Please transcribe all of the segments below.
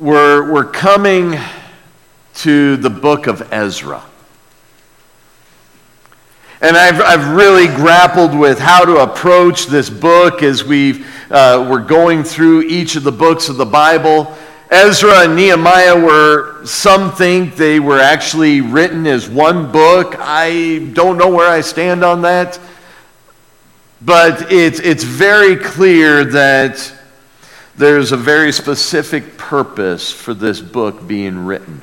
we're, we're coming to the book of Ezra. And I've, I've really grappled with how to approach this book as we've, uh, we're going through each of the books of the Bible. Ezra and Nehemiah were, some think they were actually written as one book. I don't know where I stand on that. But it's, it's very clear that there's a very specific purpose for this book being written.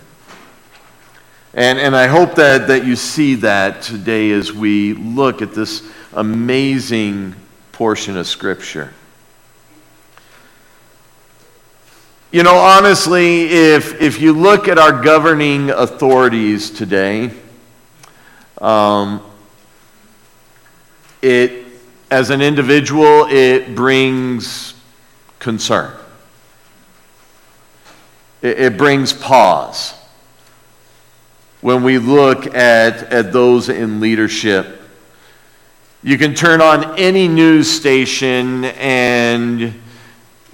And, and I hope that, that you see that today as we look at this amazing portion of Scripture. You know, honestly, if, if you look at our governing authorities today, um, it, as an individual, it brings concern. It, it brings pause when we look at, at those in leadership. You can turn on any news station and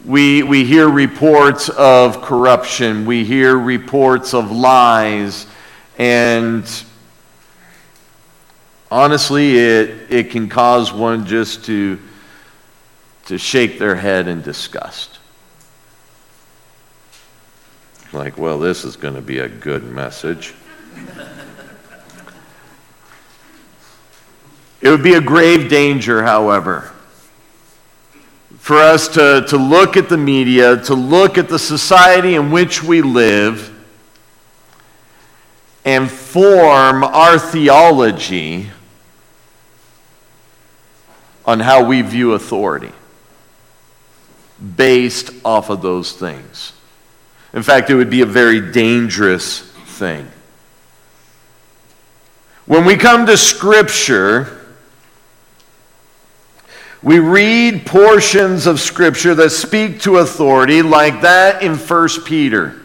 we, we hear reports of corruption, we hear reports of lies, and honestly, it, it can cause one just to, to shake their head in disgust. Like, well, this is going to be a good message. It would be a grave danger, however, for us to, to look at the media, to look at the society in which we live, and form our theology on how we view authority based off of those things. In fact, it would be a very dangerous thing. When we come to Scripture, we read portions of Scripture that speak to authority, like that in 1 Peter.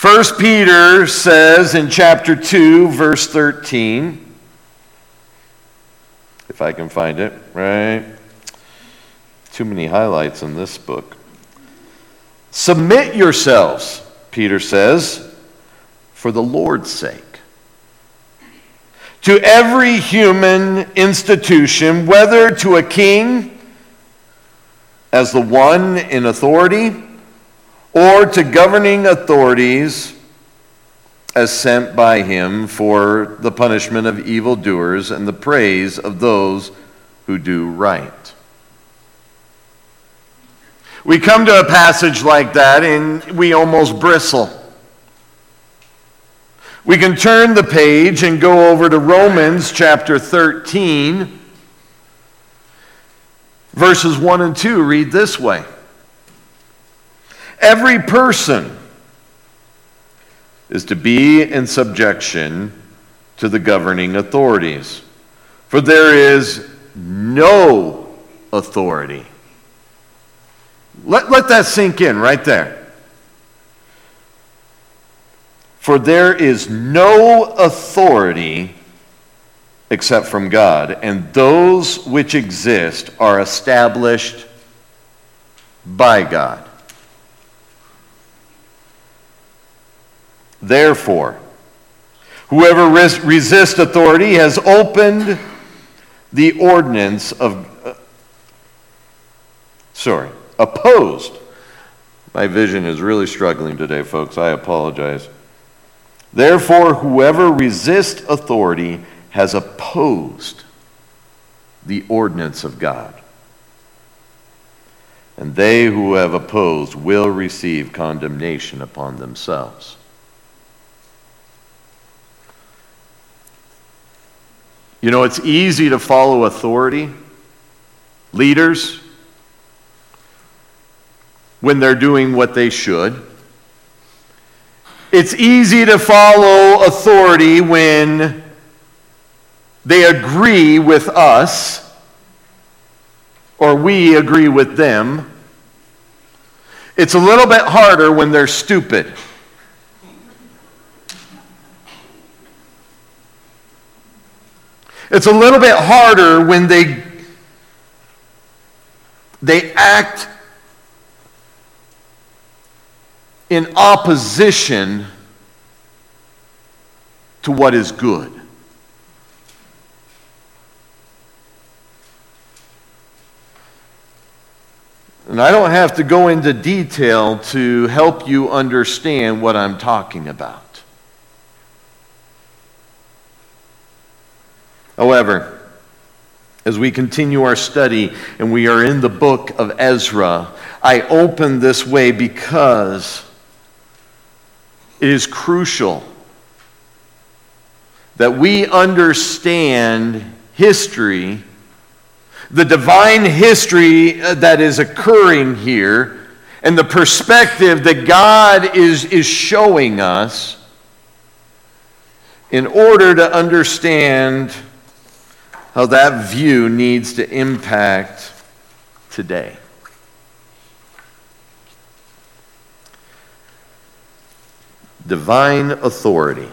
1 Peter says in chapter 2, verse 13, if I can find it, right? Too many highlights in this book. Submit yourselves, Peter says, for the Lord's sake to every human institution, whether to a king as the one in authority, or to governing authorities as sent by him for the punishment of evildoers and the praise of those who do right. We come to a passage like that and we almost bristle. We can turn the page and go over to Romans chapter 13, verses 1 and 2. Read this way Every person is to be in subjection to the governing authorities, for there is no authority. Let, let that sink in right there. For there is no authority except from God, and those which exist are established by God. Therefore, whoever res- resists authority has opened the ordinance of, uh, sorry, opposed. My vision is really struggling today, folks. I apologize. Therefore, whoever resists authority has opposed the ordinance of God. And they who have opposed will receive condemnation upon themselves. You know, it's easy to follow authority, leaders, when they're doing what they should. It's easy to follow authority when they agree with us or we agree with them. It's a little bit harder when they're stupid. It's a little bit harder when they, they act in opposition to what is good. And I don't have to go into detail to help you understand what I'm talking about. However, as we continue our study and we are in the book of Ezra, I open this way because it is crucial that we understand history, the divine history uh, that is occurring here, and the perspective that God is, is showing us in order to understand how that view needs to impact today. Divine authority.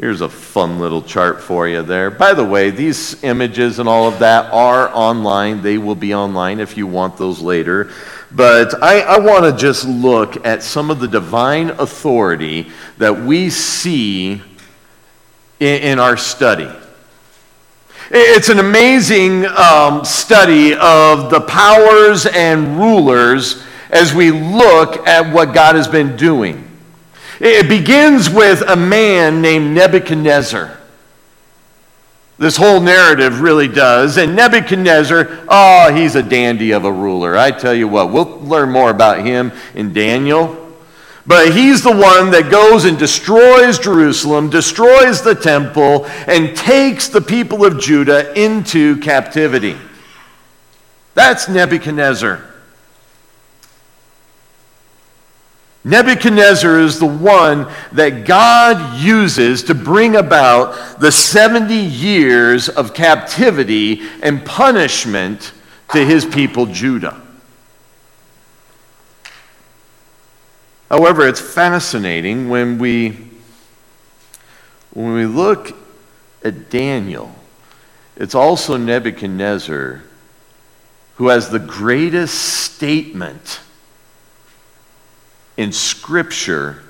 Here's a fun little chart for you there. By the way, these images and all of that are online. They will be online if you want those later. But I, I want to just look at some of the divine authority that we see in, in our study. It's an amazing um, study of the powers and rulers as we look at what God has been doing. It begins with a man named Nebuchadnezzar. This whole narrative really does. And Nebuchadnezzar, oh, he's a dandy of a ruler. I tell you what, we'll learn more about him in Daniel. But he's the one that goes and destroys Jerusalem, destroys the temple, and takes the people of Judah into captivity. That's Nebuchadnezzar. Nebuchadnezzar is the one that God uses to bring about the 70 years of captivity and punishment to his people, Judah. However, it's fascinating when we, when we look at Daniel, it's also Nebuchadnezzar who has the greatest statement in Scripture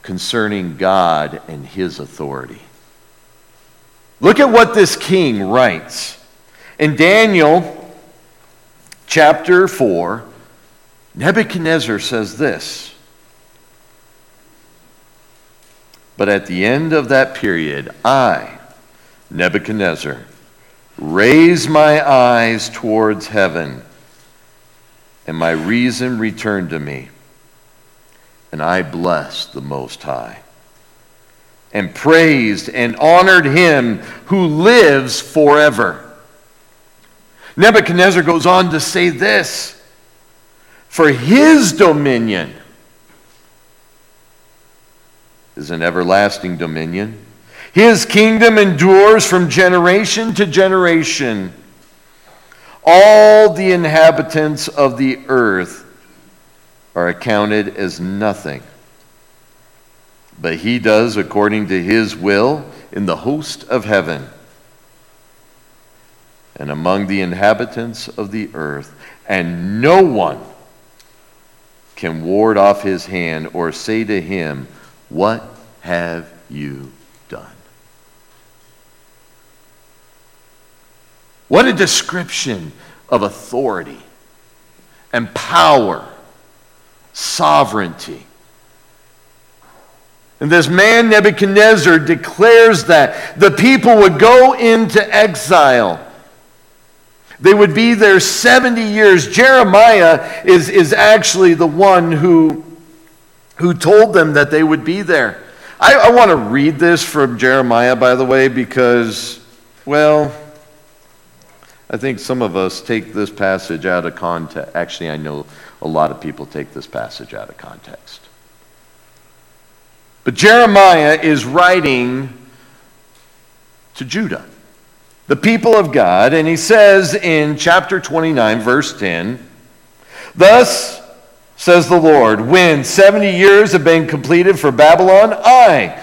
concerning God and his authority. Look at what this king writes. In Daniel chapter 4, Nebuchadnezzar says this But at the end of that period, I, Nebuchadnezzar, raised my eyes towards heaven, and my reason returned to me, and I blessed the Most High, and praised and honored him who lives forever. Nebuchadnezzar goes on to say this for his dominion is an everlasting dominion. His kingdom endures from generation to generation. All the inhabitants of the earth are accounted as nothing. But he does according to his will in the host of heaven and among the inhabitants of the earth. And no one can ward off his hand or say to him, What have you done? What a description of authority and power, sovereignty. And this man, Nebuchadnezzar, declares that the people would go into exile they would be there 70 years. Jeremiah is, is actually the one who, who told them that they would be there. I, I want to read this from Jeremiah, by the way, because, well, I think some of us take this passage out of context. Actually, I know a lot of people take this passage out of context. But Jeremiah is writing to Judah the people of God. And he says in chapter 29, verse 10, Thus says the Lord, when 70 years have been completed for Babylon, I,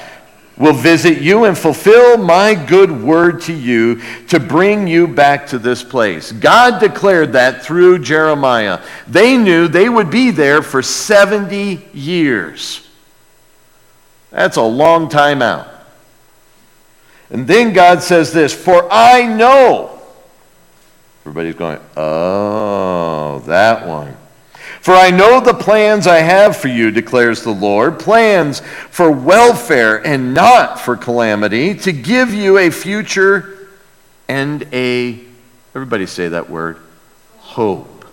will visit you and fulfill my good word to you to bring you back to this place. God declared that through Jeremiah. They knew they would be there for 70 years. That's a long time out. And then God says this For I know. Everybody's going, Oh, that one. For I know the plans I have for you, declares the Lord plans for welfare and not for calamity, to give you a future and a, everybody say that word, hope.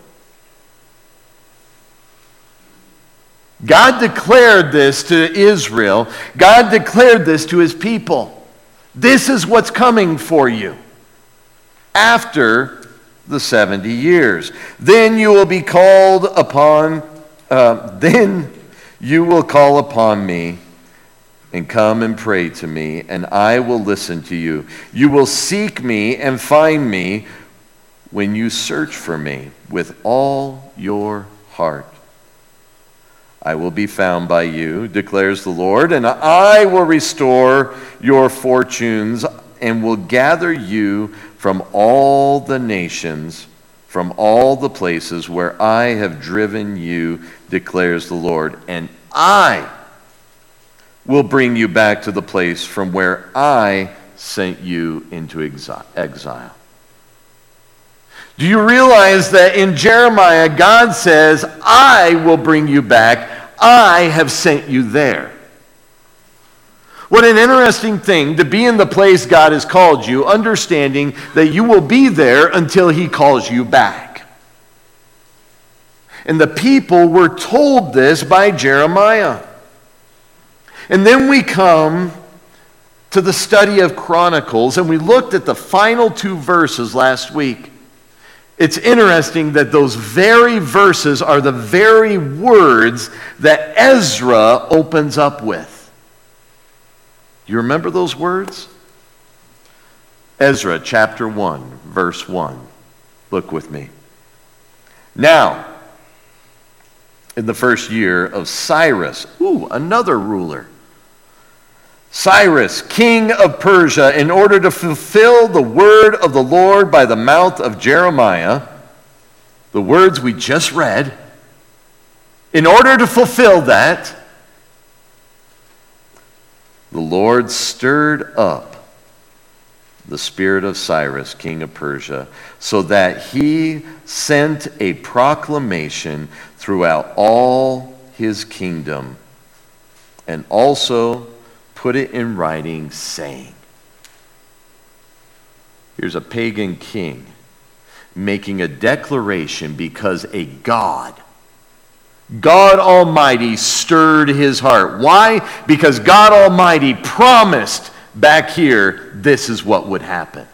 God declared this to Israel, God declared this to his people. This is what's coming for you after the 70 years. Then you will be called upon, uh, then you will call upon me and come and pray to me, and I will listen to you. You will seek me and find me when you search for me with all your heart. I will be found by you, declares the Lord, and I will restore your fortunes and will gather you from all the nations, from all the places where I have driven you, declares the Lord. And I will bring you back to the place from where I sent you into exile. Do you realize that in Jeremiah, God says, I will bring you back. I have sent you there. What an interesting thing to be in the place God has called you, understanding that you will be there until He calls you back. And the people were told this by Jeremiah. And then we come to the study of Chronicles, and we looked at the final two verses last week. It's interesting that those very verses are the very words that Ezra opens up with. You remember those words? Ezra chapter 1, verse 1. Look with me. Now, in the first year of Cyrus, ooh, another ruler. Cyrus, king of Persia, in order to fulfill the word of the Lord by the mouth of Jeremiah, the words we just read, in order to fulfill that, the Lord stirred up the spirit of Cyrus, king of Persia, so that he sent a proclamation throughout all his kingdom and also put it in writing, saying, Here's a pagan king making a declaration because a God God Almighty stirred his heart. Why? Because God Almighty promised back here this is what would happen.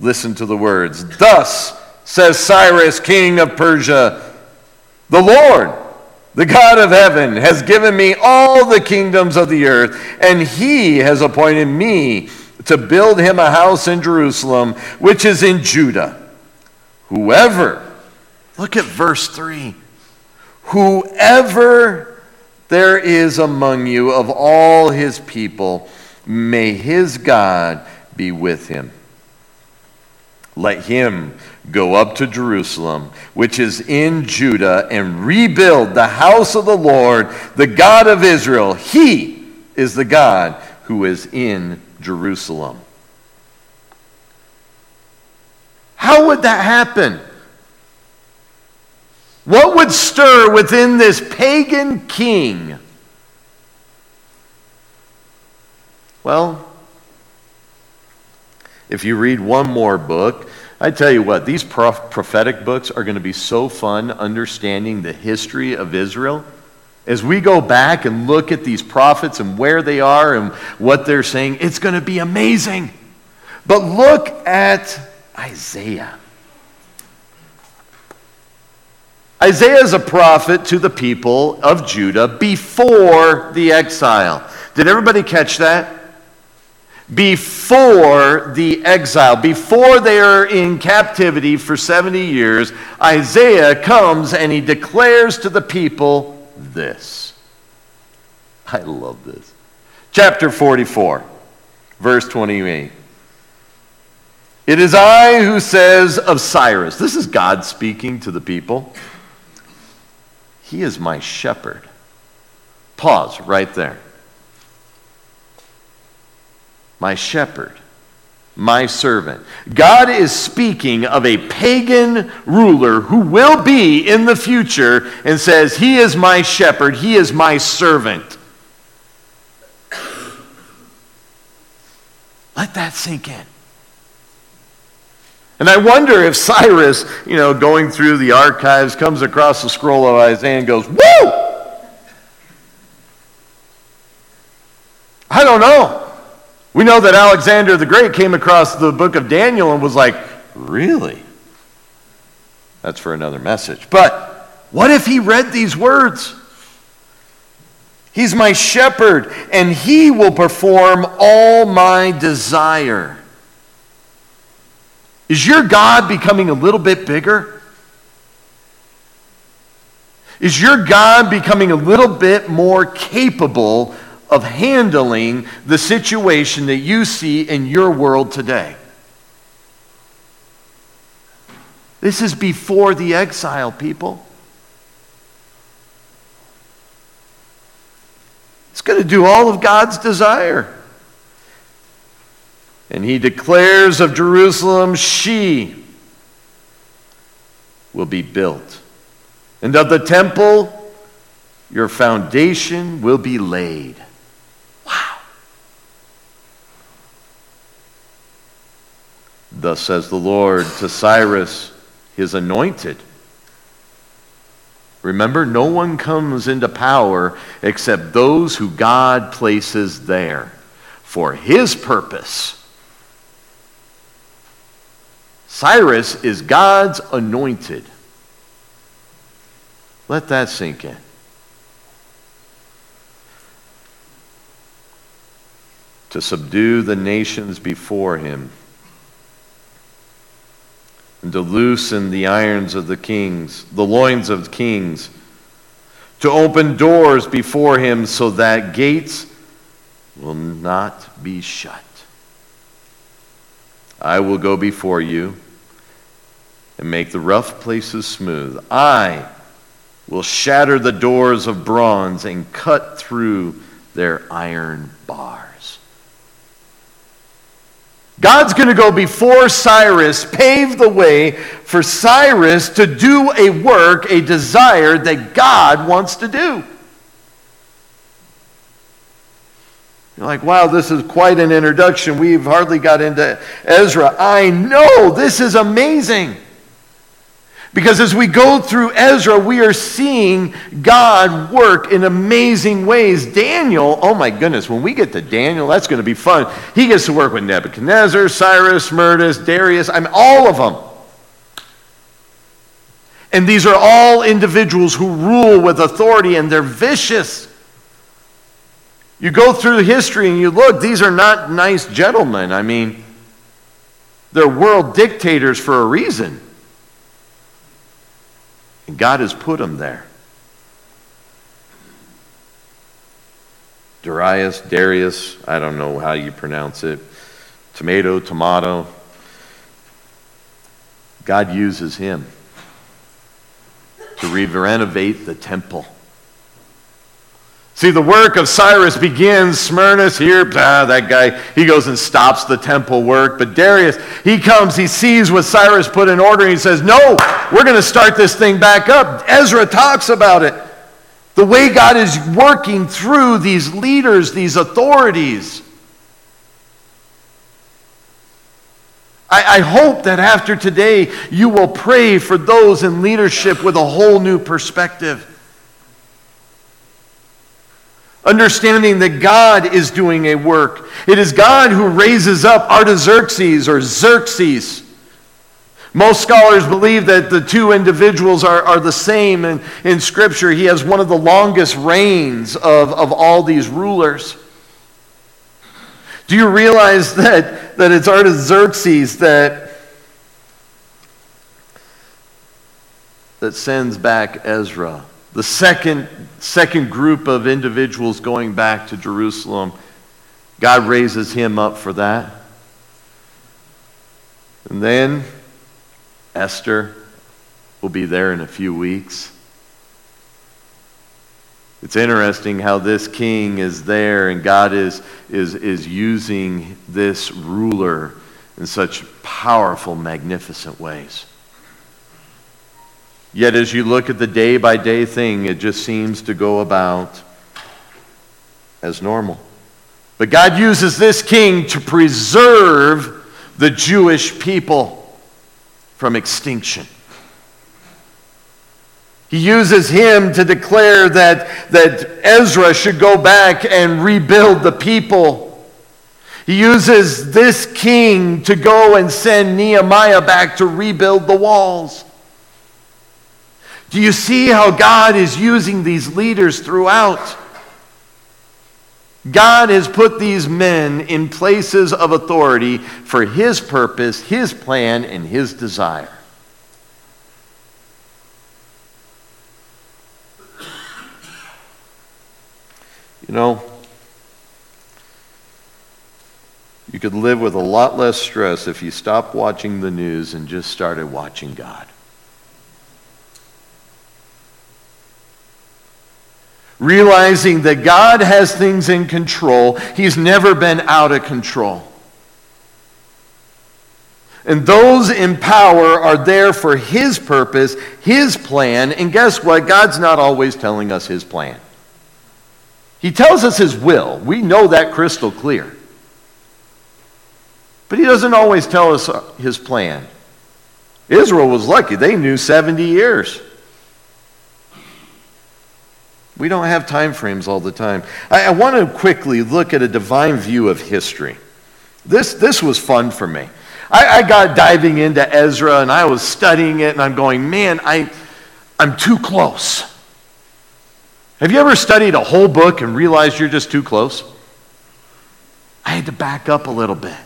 Listen to the words. Thus says Cyrus, king of Persia, the Lord, the God of heaven, has given me all the kingdoms of the earth, and he has appointed me to build him a house in Jerusalem, which is in Judah. Whoever Look at verse 3. Whoever there is among you of all his people, may his God be with him. Let him go up to Jerusalem, which is in Judah, and rebuild the house of the Lord, the God of Israel. He is the God who is in Jerusalem. How would that happen? What would stir within this pagan king? Well, if you read one more book, I tell you what, these prophetic books are going to be so fun understanding the history of Israel. As we go back and look at these prophets and where they are and what they're saying, it's going to be amazing. But look at Isaiah. Isaiah is a prophet to the people of Judah before the exile. Did everybody catch that? Before the exile, before they are in captivity for 70 years, Isaiah comes and he declares to the people this. I love this. Chapter 44, verse 28. It is I who says of Cyrus, this is God speaking to the people, He is my shepherd. Pause right there. My shepherd, my servant. God is speaking of a pagan ruler who will be in the future and says, He is my shepherd, He is my servant. Let that sink in. And I wonder if Cyrus, you know, going through the archives, comes across the scroll of Isaiah and goes, Woo! I don't know. We know that Alexander the Great came across the book of Daniel and was like, Really? That's for another message. But what if he read these words? He's my shepherd, and he will perform all my desire. Is your God becoming a little bit bigger? Is your God becoming a little bit more capable of handling the situation that you see in your world today? This is before the exile, people. It's going to do all of God's desire. And he declares of Jerusalem, she will be built. And of the temple, your foundation will be laid. Wow. Thus says the Lord to Cyrus, his anointed. Remember, no one comes into power except those who God places there for his purpose. Cyrus is God's anointed. Let that sink in. To subdue the nations before him, and to loosen the irons of the kings, the loins of kings, to open doors before him so that gates will not be shut. I will go before you and make the rough places smooth. I will shatter the doors of bronze and cut through their iron bars. God's going to go before Cyrus, pave the way for Cyrus to do a work, a desire that God wants to do. You're like, wow, this is quite an introduction. We've hardly got into Ezra. I know, this is amazing. Because as we go through Ezra, we are seeing God work in amazing ways. Daniel, oh my goodness, when we get to Daniel, that's going to be fun. He gets to work with Nebuchadnezzar, Cyrus, Murdas, Darius, I mean, all of them. And these are all individuals who rule with authority and they're vicious. You go through history and you look, these are not nice gentlemen. I mean, they're world dictators for a reason. And God has put them there. Darius, Darius, I don't know how you pronounce it. Tomato, tomato. God uses him to renovate the temple. See, the work of Cyrus begins, Smerdis here, ah, that guy, he goes and stops the temple work. But Darius, he comes, he sees what Cyrus put in order, and he says, No, we're going to start this thing back up. Ezra talks about it. The way God is working through these leaders, these authorities. I, I hope that after today, you will pray for those in leadership with a whole new perspective understanding that God is doing a work. It is God who raises up Artaxerxes or Xerxes. Most scholars believe that the two individuals are, are the same in, in Scripture. He has one of the longest reigns of, of all these rulers. Do you realize that, that it's Artaxerxes that, that sends back Ezra? The second, second group of individuals going back to Jerusalem God raises him up for that. And then Esther will be there in a few weeks. It's interesting how this king is there and God is, is, is using this ruler in such powerful, magnificent ways. Yet, as you look at the day by day thing, it just seems to go about as normal. But God uses this king to preserve the Jewish people from extinction. He uses him to declare that, that Ezra should go back and rebuild the people. He uses this king to go and send Nehemiah back to rebuild the walls. Do you see how God is using these leaders throughout? God has put these men in places of authority for His purpose, His plan, and His desire. You know, you could live with a lot less stress if you stopped watching the news and just started watching God. Realizing that God has things in control, He's never been out of control. And those in power are there for His purpose, His plan, and guess what? God's not always telling us His plan. He tells us his will. We know that crystal clear. But he doesn't always tell us his plan. Israel was lucky. They knew 70 years. We don't have time frames all the time. I, I want to quickly look at a divine view of history. This, this was fun for me. I, I got diving into Ezra and I was studying it and I'm going, man, I, I'm too close. Have you ever studied a whole book and realized you're just too close? I had to back up a little bit.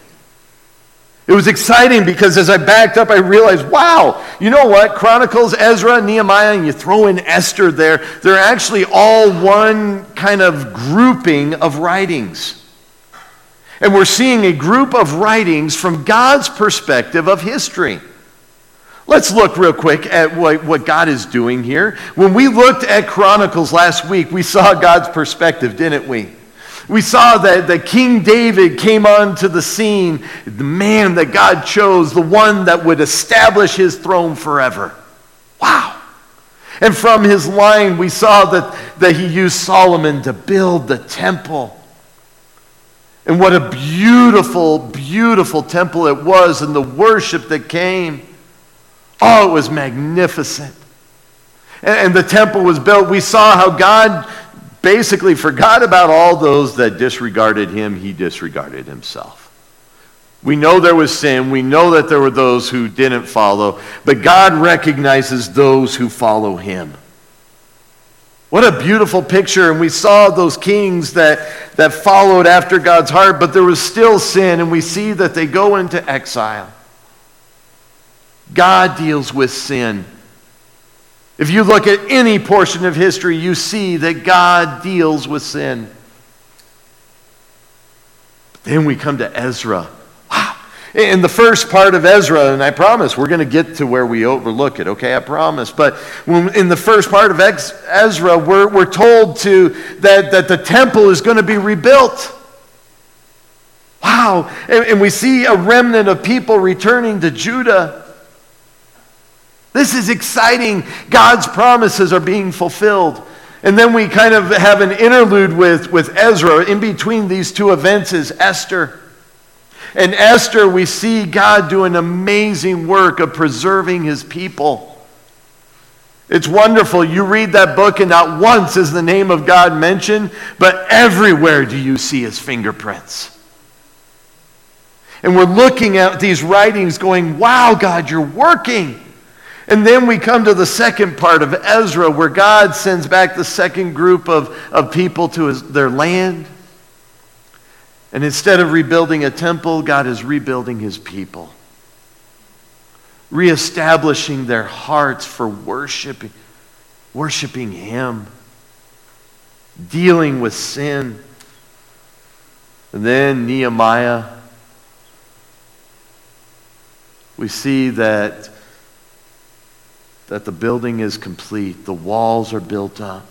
It was exciting because as I backed up, I realized, wow, you know what? Chronicles, Ezra, Nehemiah, and you throw in Esther there, they're actually all one kind of grouping of writings. And we're seeing a group of writings from God's perspective of history. Let's look real quick at what, what God is doing here. When we looked at Chronicles last week, we saw God's perspective, didn't we? We saw that, that King David came onto the scene, the man that God chose, the one that would establish his throne forever. Wow. And from his line, we saw that, that he used Solomon to build the temple. And what a beautiful, beautiful temple it was, and the worship that came. Oh, it was magnificent. And, the temple was built. We saw how God basically forgot about all those that disregarded him, he disregarded himself. We know there was sin. We know that there were those who didn't follow, but God recognizes those who follow him. What a beautiful picture. And we saw those kings that, that followed after God's heart, but there was still sin, and we see that they go into exile. God deals with sin. If you look at any portion of history, you see that God deals with sin. But then we come to Ezra. In the first part of Ezra, and I promise we're going to get to where we overlook it, okay? I promise. But when, in the first part of Ezra, we're, we're told to, that, that the temple is going to be rebuilt. Wow. And, and we see a remnant of people returning to Judah. This is exciting. God's promises are being fulfilled. And then we kind of have an interlude with, with Ezra. In between these two events is Esther. And Esther, we see God do an amazing work of preserving his people. It's wonderful. You read that book, and not once is the name of God mentioned, but everywhere do you see his fingerprints. And we're looking at these writings going, wow, God, you're working. And then we come to the second part of Ezra where God sends back the second group of, of people to his, their land. And instead of rebuilding a temple, God is rebuilding his people, reestablishing their hearts for worshiping, worshiping him, dealing with sin. And then Nehemiah, we see that, that the building is complete, the walls are built up.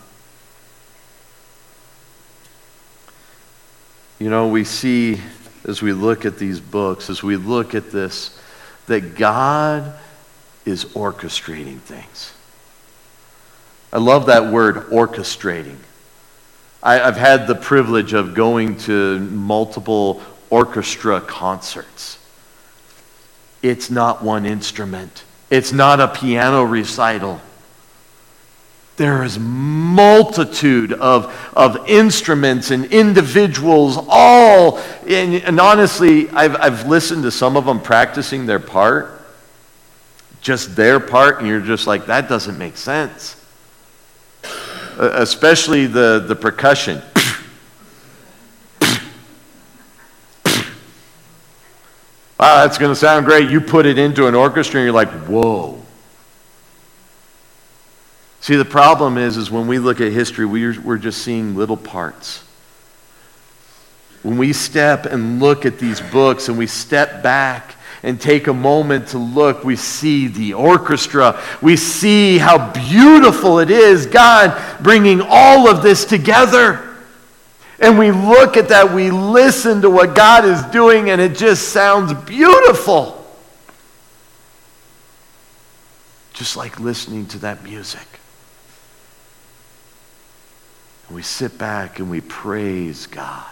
You know, we see as we look at these books, as we look at this, that God is orchestrating things. I love that word, orchestrating. I, have had the privilege of going to multiple orchestra concerts. It's not one instrument, it's not a piano recital. There is multitude of, of instruments and individuals, all, and, and honestly, I've, I've listened to some of them practicing their part, just their part, and you're just like, that doesn't make sense. Especially the, the percussion. Wow, that's going to sound great. You put it into an orchestra and you're like, whoa. See, the problem is, is when we look at history, we're, we're just seeing little parts. When we step and look at these books and we step back and take a moment to look, we see the orchestra. We see how beautiful it is, God bringing all of this together. And we look at that, we listen to what God is doing, and it just sounds beautiful. Just like listening to that music. And we sit back and we praise God.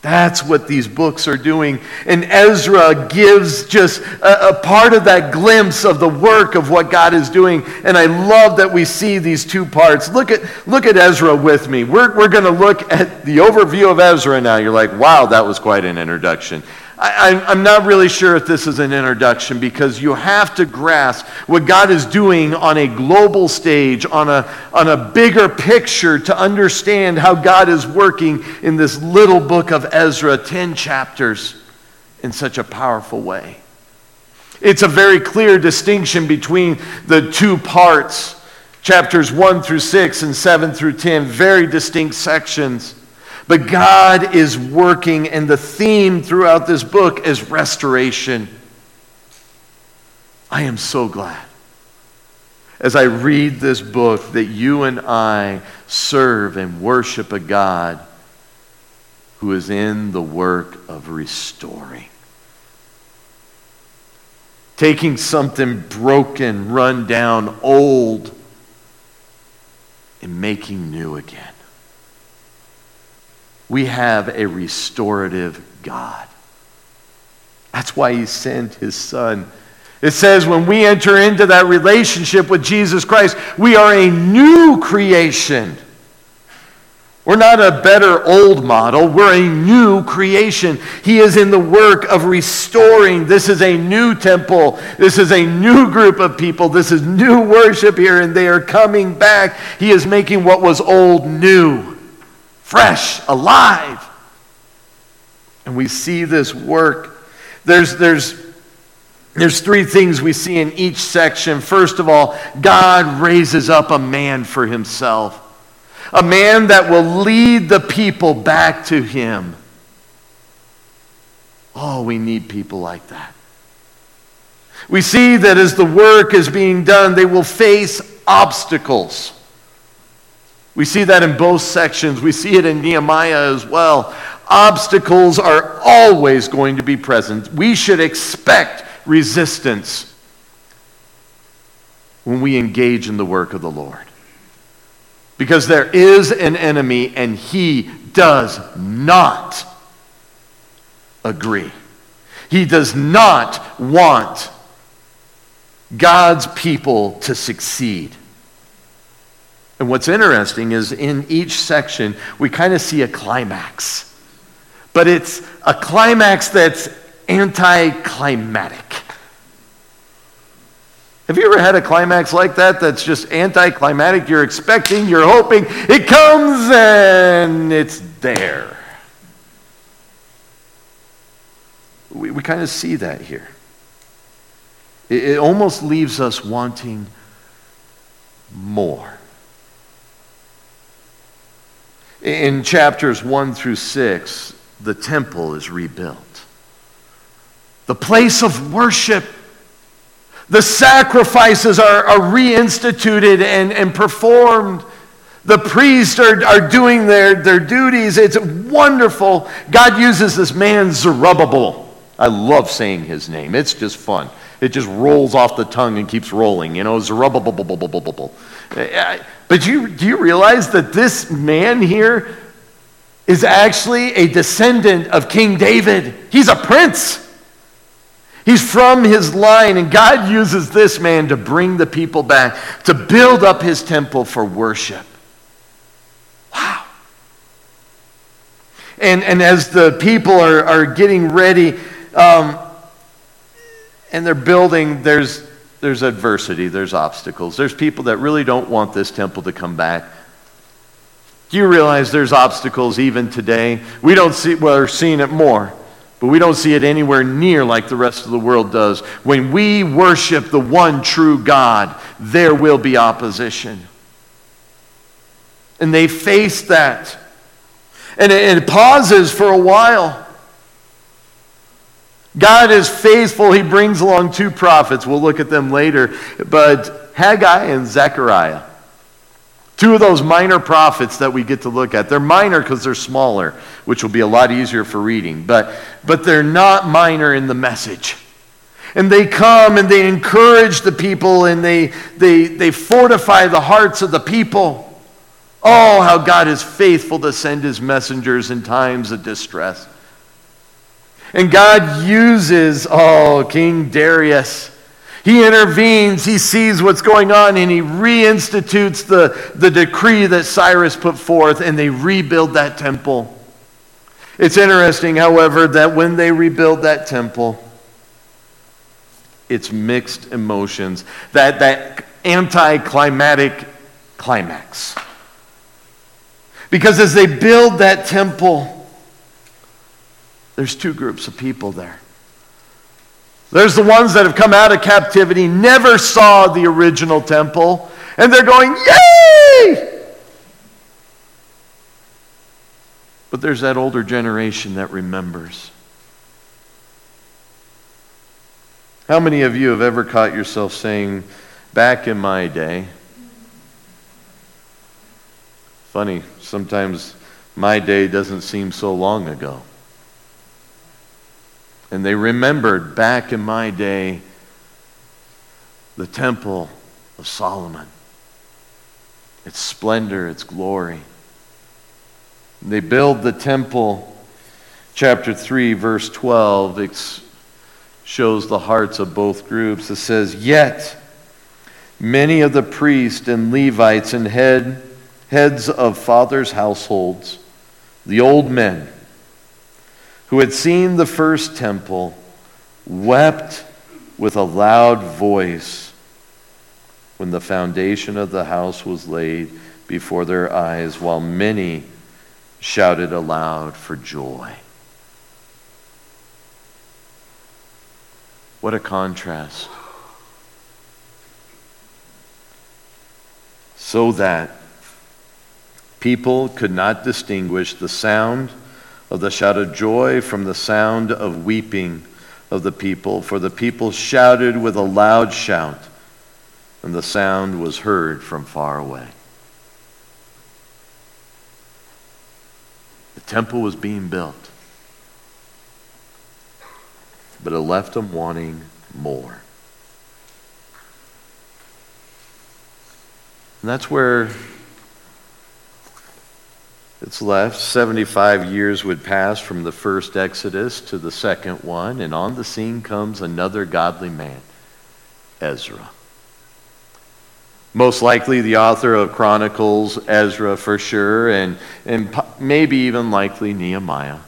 That's what these books are doing. And Ezra gives just a, a, part of that glimpse of the work of what God is doing. And I love that we see these two parts. Look at, look at Ezra with me. We're, we're going to look at the overview of Ezra now. You're like, wow, that was quite an introduction. I, am not really sure if this is an introduction because you have to grasp what God is doing on a global stage, on a, on a bigger picture to understand how God is working in this little book of Ezra, 10 chapters, in such a powerful way. It's a very clear distinction between the two parts, chapters 1 through 6 and 7 through 10, very distinct sections. But God is working, and the theme throughout this book is restoration. I am so glad as I read this book that you and I serve and worship a God who is in the work of restoring. Taking something broken, run down, old, and making new again we have a restorative God. That's why he sent his son. It says when we enter into that relationship with Jesus Christ, we are a new creation. We're not a better old model. We're a new creation. He is in the work of restoring. This is a new temple. This is a new group of people. This is new worship here, and they are coming back. He is making what was old new fresh, alive. And we see this work. There's, there's, there's three things we see in each section. First of all, God raises up a man for himself, a man that will lead the people back to him. Oh, we need people like that. We see that as the work is being done, they will face obstacles. We see that in both sections. We see it in Nehemiah as well. Obstacles are always going to be present. We should expect resistance when we engage in the work of the Lord. Because there is an enemy and he does not agree. He does not want God's people to succeed. And what's interesting is in each section, we kind of see a climax. But it's a climax that's anticlimactic. Have you ever had a climax like that that's just anticlimactic? You're expecting, you're hoping, it comes and it's there. We, we kind of see that here. It, it almost leaves us wanting more. In chapters 1 through 6, the temple is rebuilt. The place of worship, the sacrifices are, are reinstituted and, and performed. The priests are, are doing their, their duties. It's wonderful. God uses this man, Zerubbabel. I love saying his name, it's just fun. It just rolls off the tongue and keeps rolling, you know, Zerubbabel. But you, do you realize that this man here is actually a descendant of King David? He's a prince. He's from his line, and God uses this man to bring the people back, to build up his temple for worship. Wow. And, and as the people are, are getting ready, um, and they're building, there's, there's adversity, there's obstacles. There's people that really don't want this temple to come back. Do you realize there's obstacles even today? We don't see, we're seeing it more, but we don't see it anywhere near like the rest of the world does. When we worship the one true God, there will be opposition. And they face that. And it, it pauses for a while. God is faithful. He brings along two prophets. We'll look at them later. But Haggai and Zechariah, two of those minor prophets that we get to look at. They're minor because they're smaller, which will be a lot easier for reading. But, but they're not minor in the message. And they come and they encourage the people and they, they, they fortify the hearts of the people. Oh, how God is faithful to send his messengers in times of distress. And God uses, oh, King Darius. He intervenes, he sees what's going on, and he reinstitutes the, the decree that Cyrus put forth, and they rebuild that temple. It's interesting, however, that when they rebuild that temple, it's mixed emotions. That, that anticlimactic climax. Because as they build that temple, there's two groups of people there. There's the ones that have come out of captivity, never saw the original temple, and they're going, Yay! But there's that older generation that remembers. How many of you have ever caught yourself saying, Back in my day? Funny, sometimes my day doesn't seem so long ago. And they remembered back in my day the temple of Solomon, its splendor, its glory. They build the temple. Chapter 3, verse 12, it shows the hearts of both groups. It says, Yet many of the priests and Levites and head, heads of fathers' households, the old men, who had seen the first temple, wept with a loud voice when the foundation of the house was laid before their eyes, while many shouted aloud for joy. What a contrast. So that people could not distinguish the sound of the shout of joy from the sound of weeping of the people. For the people shouted with a loud shout, and the sound was heard from far away. The temple was being built, but it left them wanting more. And that's where it's left. 75 years would pass from the first Exodus to the second one, and on the scene comes another godly man, Ezra. Most likely the author of Chronicles, Ezra for sure, and, and maybe even likely Nehemiah.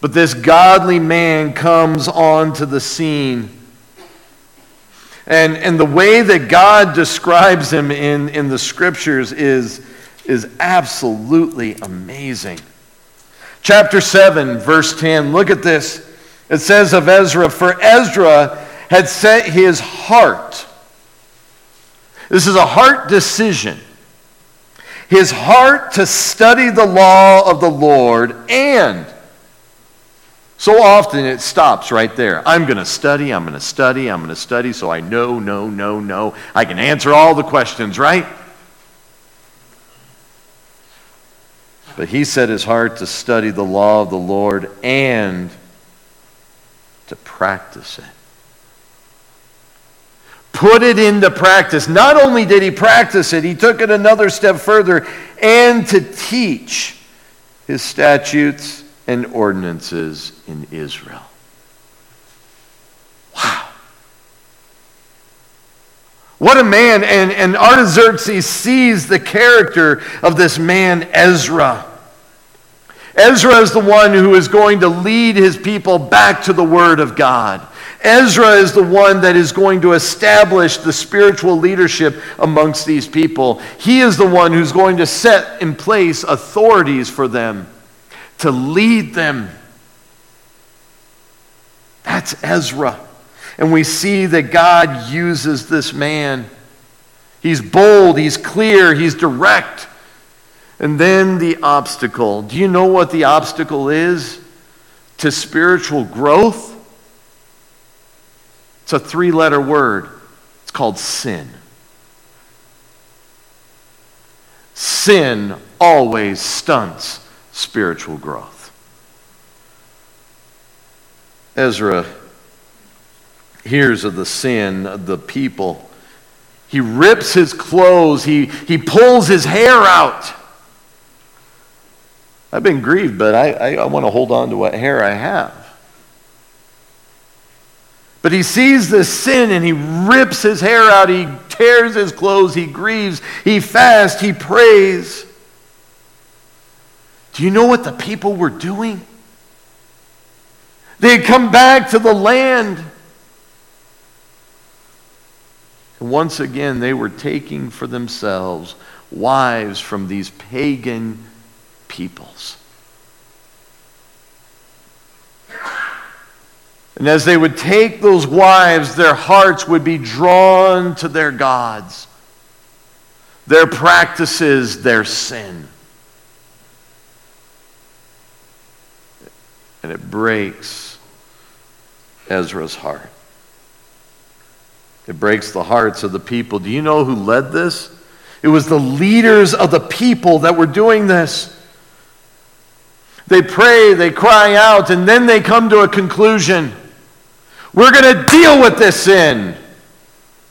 But this godly man comes onto the scene. And, and the way that God describes him in, in the scriptures is is absolutely amazing. Chapter 7, verse 10, look at this. It says of Ezra, For Ezra had set his heart, this is a heart decision. his heart to study the law of the Lord, and so often it stops right there. I'm going to study, I'm going to study, I'm going to study so I know, know, know, know. I can answer all the questions, right? But he set his heart to study the law of the Lord and to practice it put it into practice. Not only did he practice it, he took it another step further and to teach his statutes and ordinances in Israel. Wow. What a man. And, and Artaxerxes sees the character of this man, Ezra. Ezra is the one who is going to lead his people back to the Word of God. Ezra is the one that is going to establish the spiritual leadership amongst these people. He is the one who's going to set in place authorities for them to lead them. That's Ezra. And we see that God uses this man. He's bold, he's clear, he's direct. And then the obstacle. Do you know what the obstacle is to spiritual growth? It's a three letter word. It's called sin. Sin always stunts spiritual growth. Ezra hears of the sin of the people. He rips his clothes, he, he pulls his hair out. I've been grieved, but I, I, I want to hold on to what hair I have. But he sees this sin and he rips his hair out, he tears his clothes, he grieves, he fasts, he prays. Do you know what the people were doing? They had come back to the land. And once again, they were taking for themselves wives from these pagan peoples. And as they would take those wives, their hearts would be drawn to their gods, their practices, their sin. And it breaks Ezra's heart. It breaks the hearts of the people. Do you know who led this? It was the leaders of the people that were doing this. They pray, they cry out, and then they come to a conclusion. We're going to deal with this sin.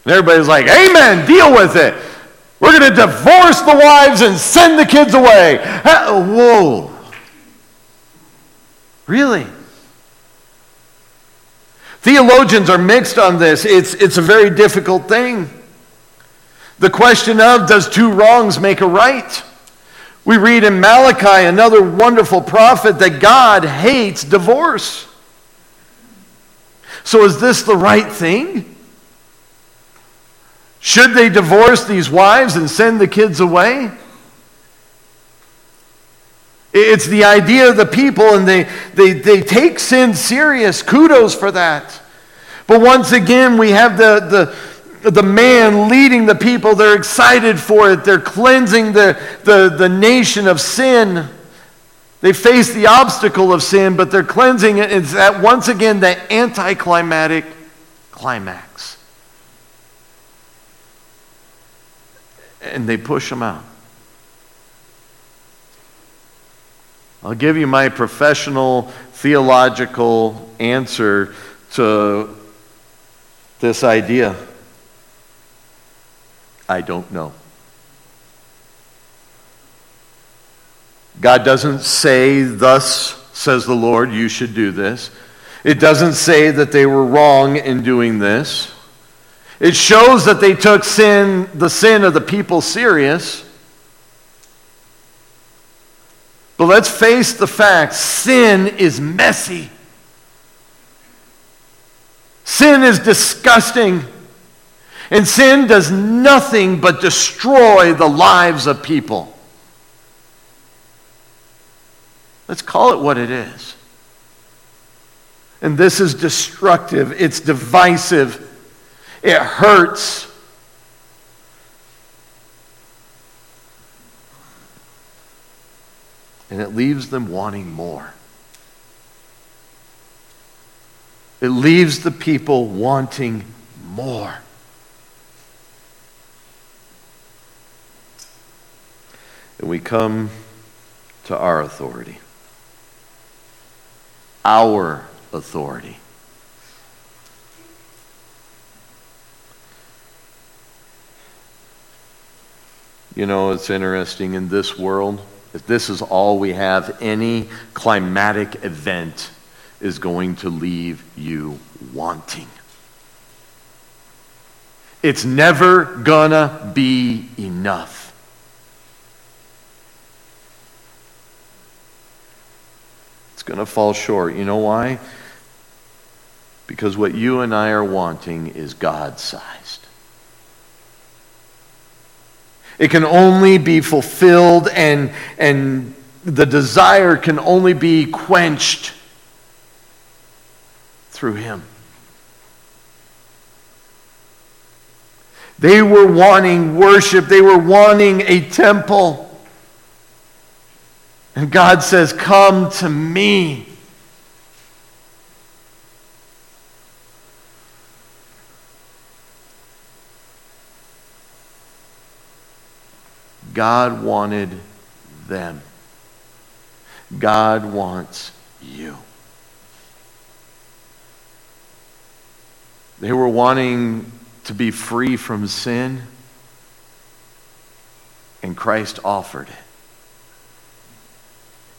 And everybody's like, Amen, deal with it. We're going to divorce the wives and send the kids away. Whoa. Really? Theologians are mixed on this. It's, it's a very difficult thing. The question of does two wrongs make a right? We read in Malachi, another wonderful prophet, that God hates divorce. So, is this the right thing? Should they divorce these wives and send the kids away? It's the idea of the people, and they, they, they take sin serious. Kudos for that. But once again, we have the, the, the man leading the people. They're excited for it, they're cleansing the, the, the nation of sin. They face the obstacle of sin, but they're cleansing it. It's that once again that anticlimactic climax. And they push them out. I'll give you my professional theological answer to this idea. I don't know. God doesn't say, Thus says the Lord, you should do this. It doesn't say that they were wrong in doing this. It shows that they took sin, the sin of the people, serious. But let's face the fact sin is messy. Sin is disgusting. And sin does nothing but destroy the lives of people. Let's call it what it is. And this is destructive, it's divisive, it hurts. And it leaves them wanting more. It leaves the people wanting more. And we come to our authority. Our authority. You know, it's interesting in this world, if this is all we have, any climatic event is going to leave you wanting. It's never gonna be enough. It's to fall short. You know why? Because what you and I are wanting is God sized. It can only be fulfilled, and, and the desire can only be quenched through Him. They were wanting worship, they were wanting a temple. And God says, Come to me. God wanted them. God wants you. They were wanting to be free from sin, and Christ offered it.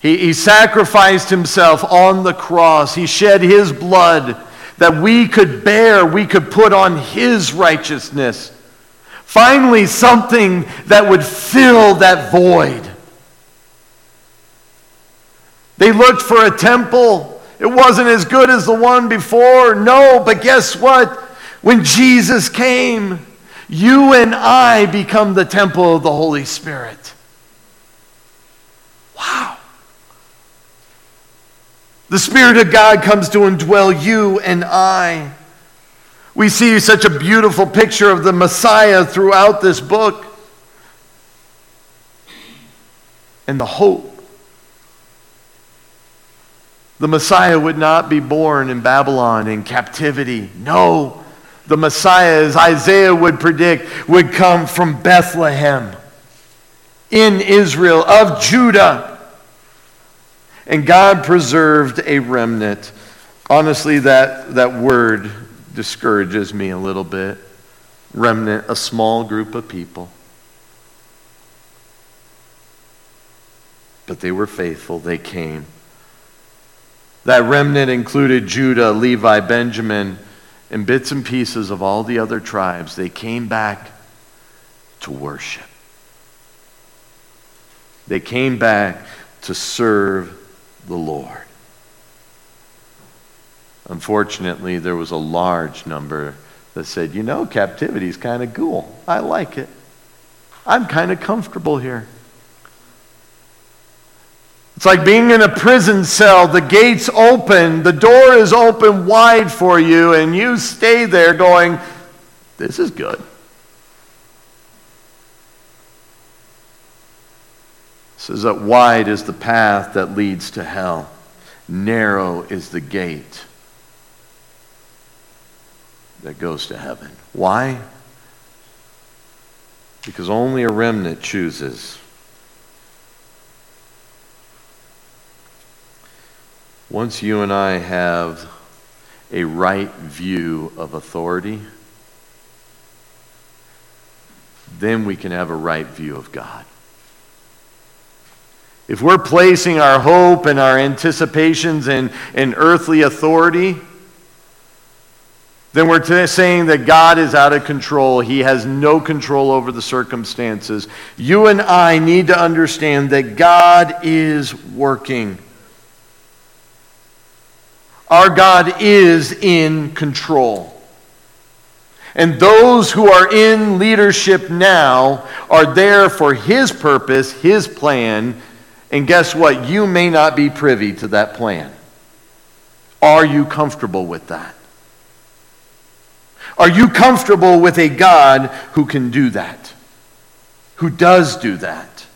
He, he sacrificed himself on the cross. He shed his blood that we could bear, we could put on his righteousness. Finally, something that would fill that void. They looked for a temple. It wasn't as good as the one before. No, but guess what? When Jesus came, you and I become the temple of the Holy Spirit. Wow. The Spirit of God comes to indwell you and I. We see such a beautiful picture of the Messiah throughout this book and the hope. The Messiah would not be born in Babylon in captivity. No, the Messiah, as Isaiah would predict, would come from Bethlehem in Israel, of Judah. And God preserved a remnant. Honestly, that, that word discourages me a little bit. Remnant, a small group of people. But they were faithful, they came. That remnant included Judah, Levi, Benjamin, and bits and pieces of all the other tribes. They came back to worship. They came back to serve the Lord. Unfortunately, there was a large number that said, you know, captivity is kind of cool. I like it. I'm kind of comfortable here. It's like being in a prison cell. The gate's open, the door is open wide for you, and you stay there going, This is good. It says that wide is the path that leads to hell, narrow is the gate that goes to heaven. Why? Because only a remnant chooses. Once you and I have a right view of authority, then we can have a right view of God. If we're placing our hope and our anticipations in, in earthly authority, then we're t- saying that God is out of control. He has no control over the circumstances. You and I need to understand that God is working. Our God is in control. And those who are in leadership now are there for His purpose, His plan, and guess what? You may not be privy to that plan. Are you comfortable with that? Are you comfortable with a God who can do that? Who does do that?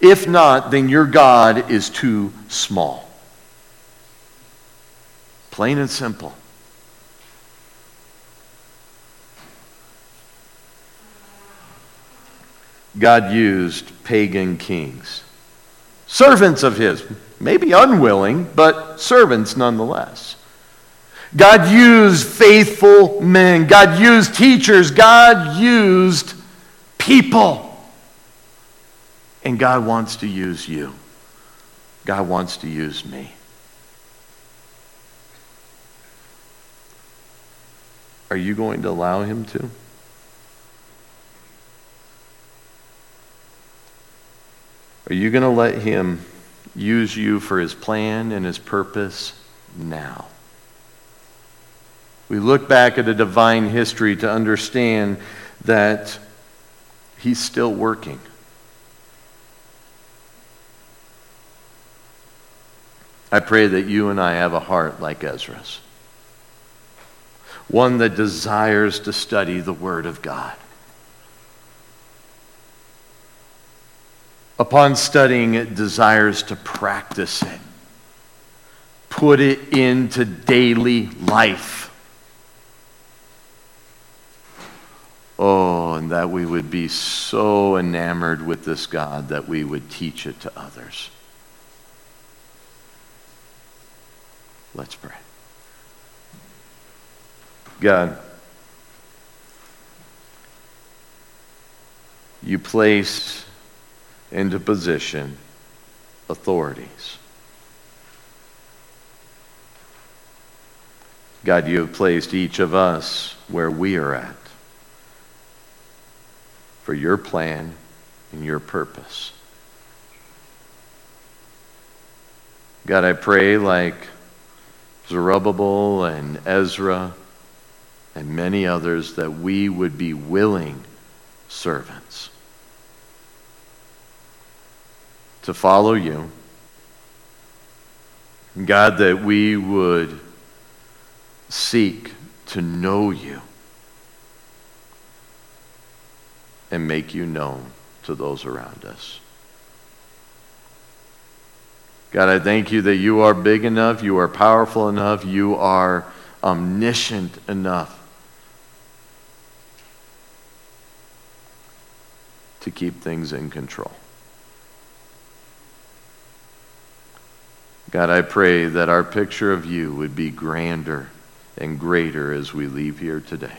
If not, then your God is too small. Plain and simple. God used pagan kings, servants of his, maybe unwilling, but servants nonetheless. God used faithful men. God used teachers. God used people. And God wants to use you. God wants to use me. Are you going to allow Him to? Are you going to let Him use you for His plan and His purpose now? We look back at a divine history to understand that He's still working. I pray that you and I have a heart like Ezra's, one that desires to study the Word of God. Upon studying it, desires to practice it, put it into daily life. Oh, and that we would be so enamored with this God that we would teach it to others. Let's pray. God, you place into position authorities. God, you have placed each of us where we are at for your plan and your purpose. God, I pray like Zerubbabel and Ezra and many others that we would be willing servants to follow you. God, that we would seek to know you and make you known to those around us. God, I thank you that you are big enough, you are powerful enough, you are omniscient enough to keep things in control. God, I pray that our picture of you would be grander and greater as we leave here today.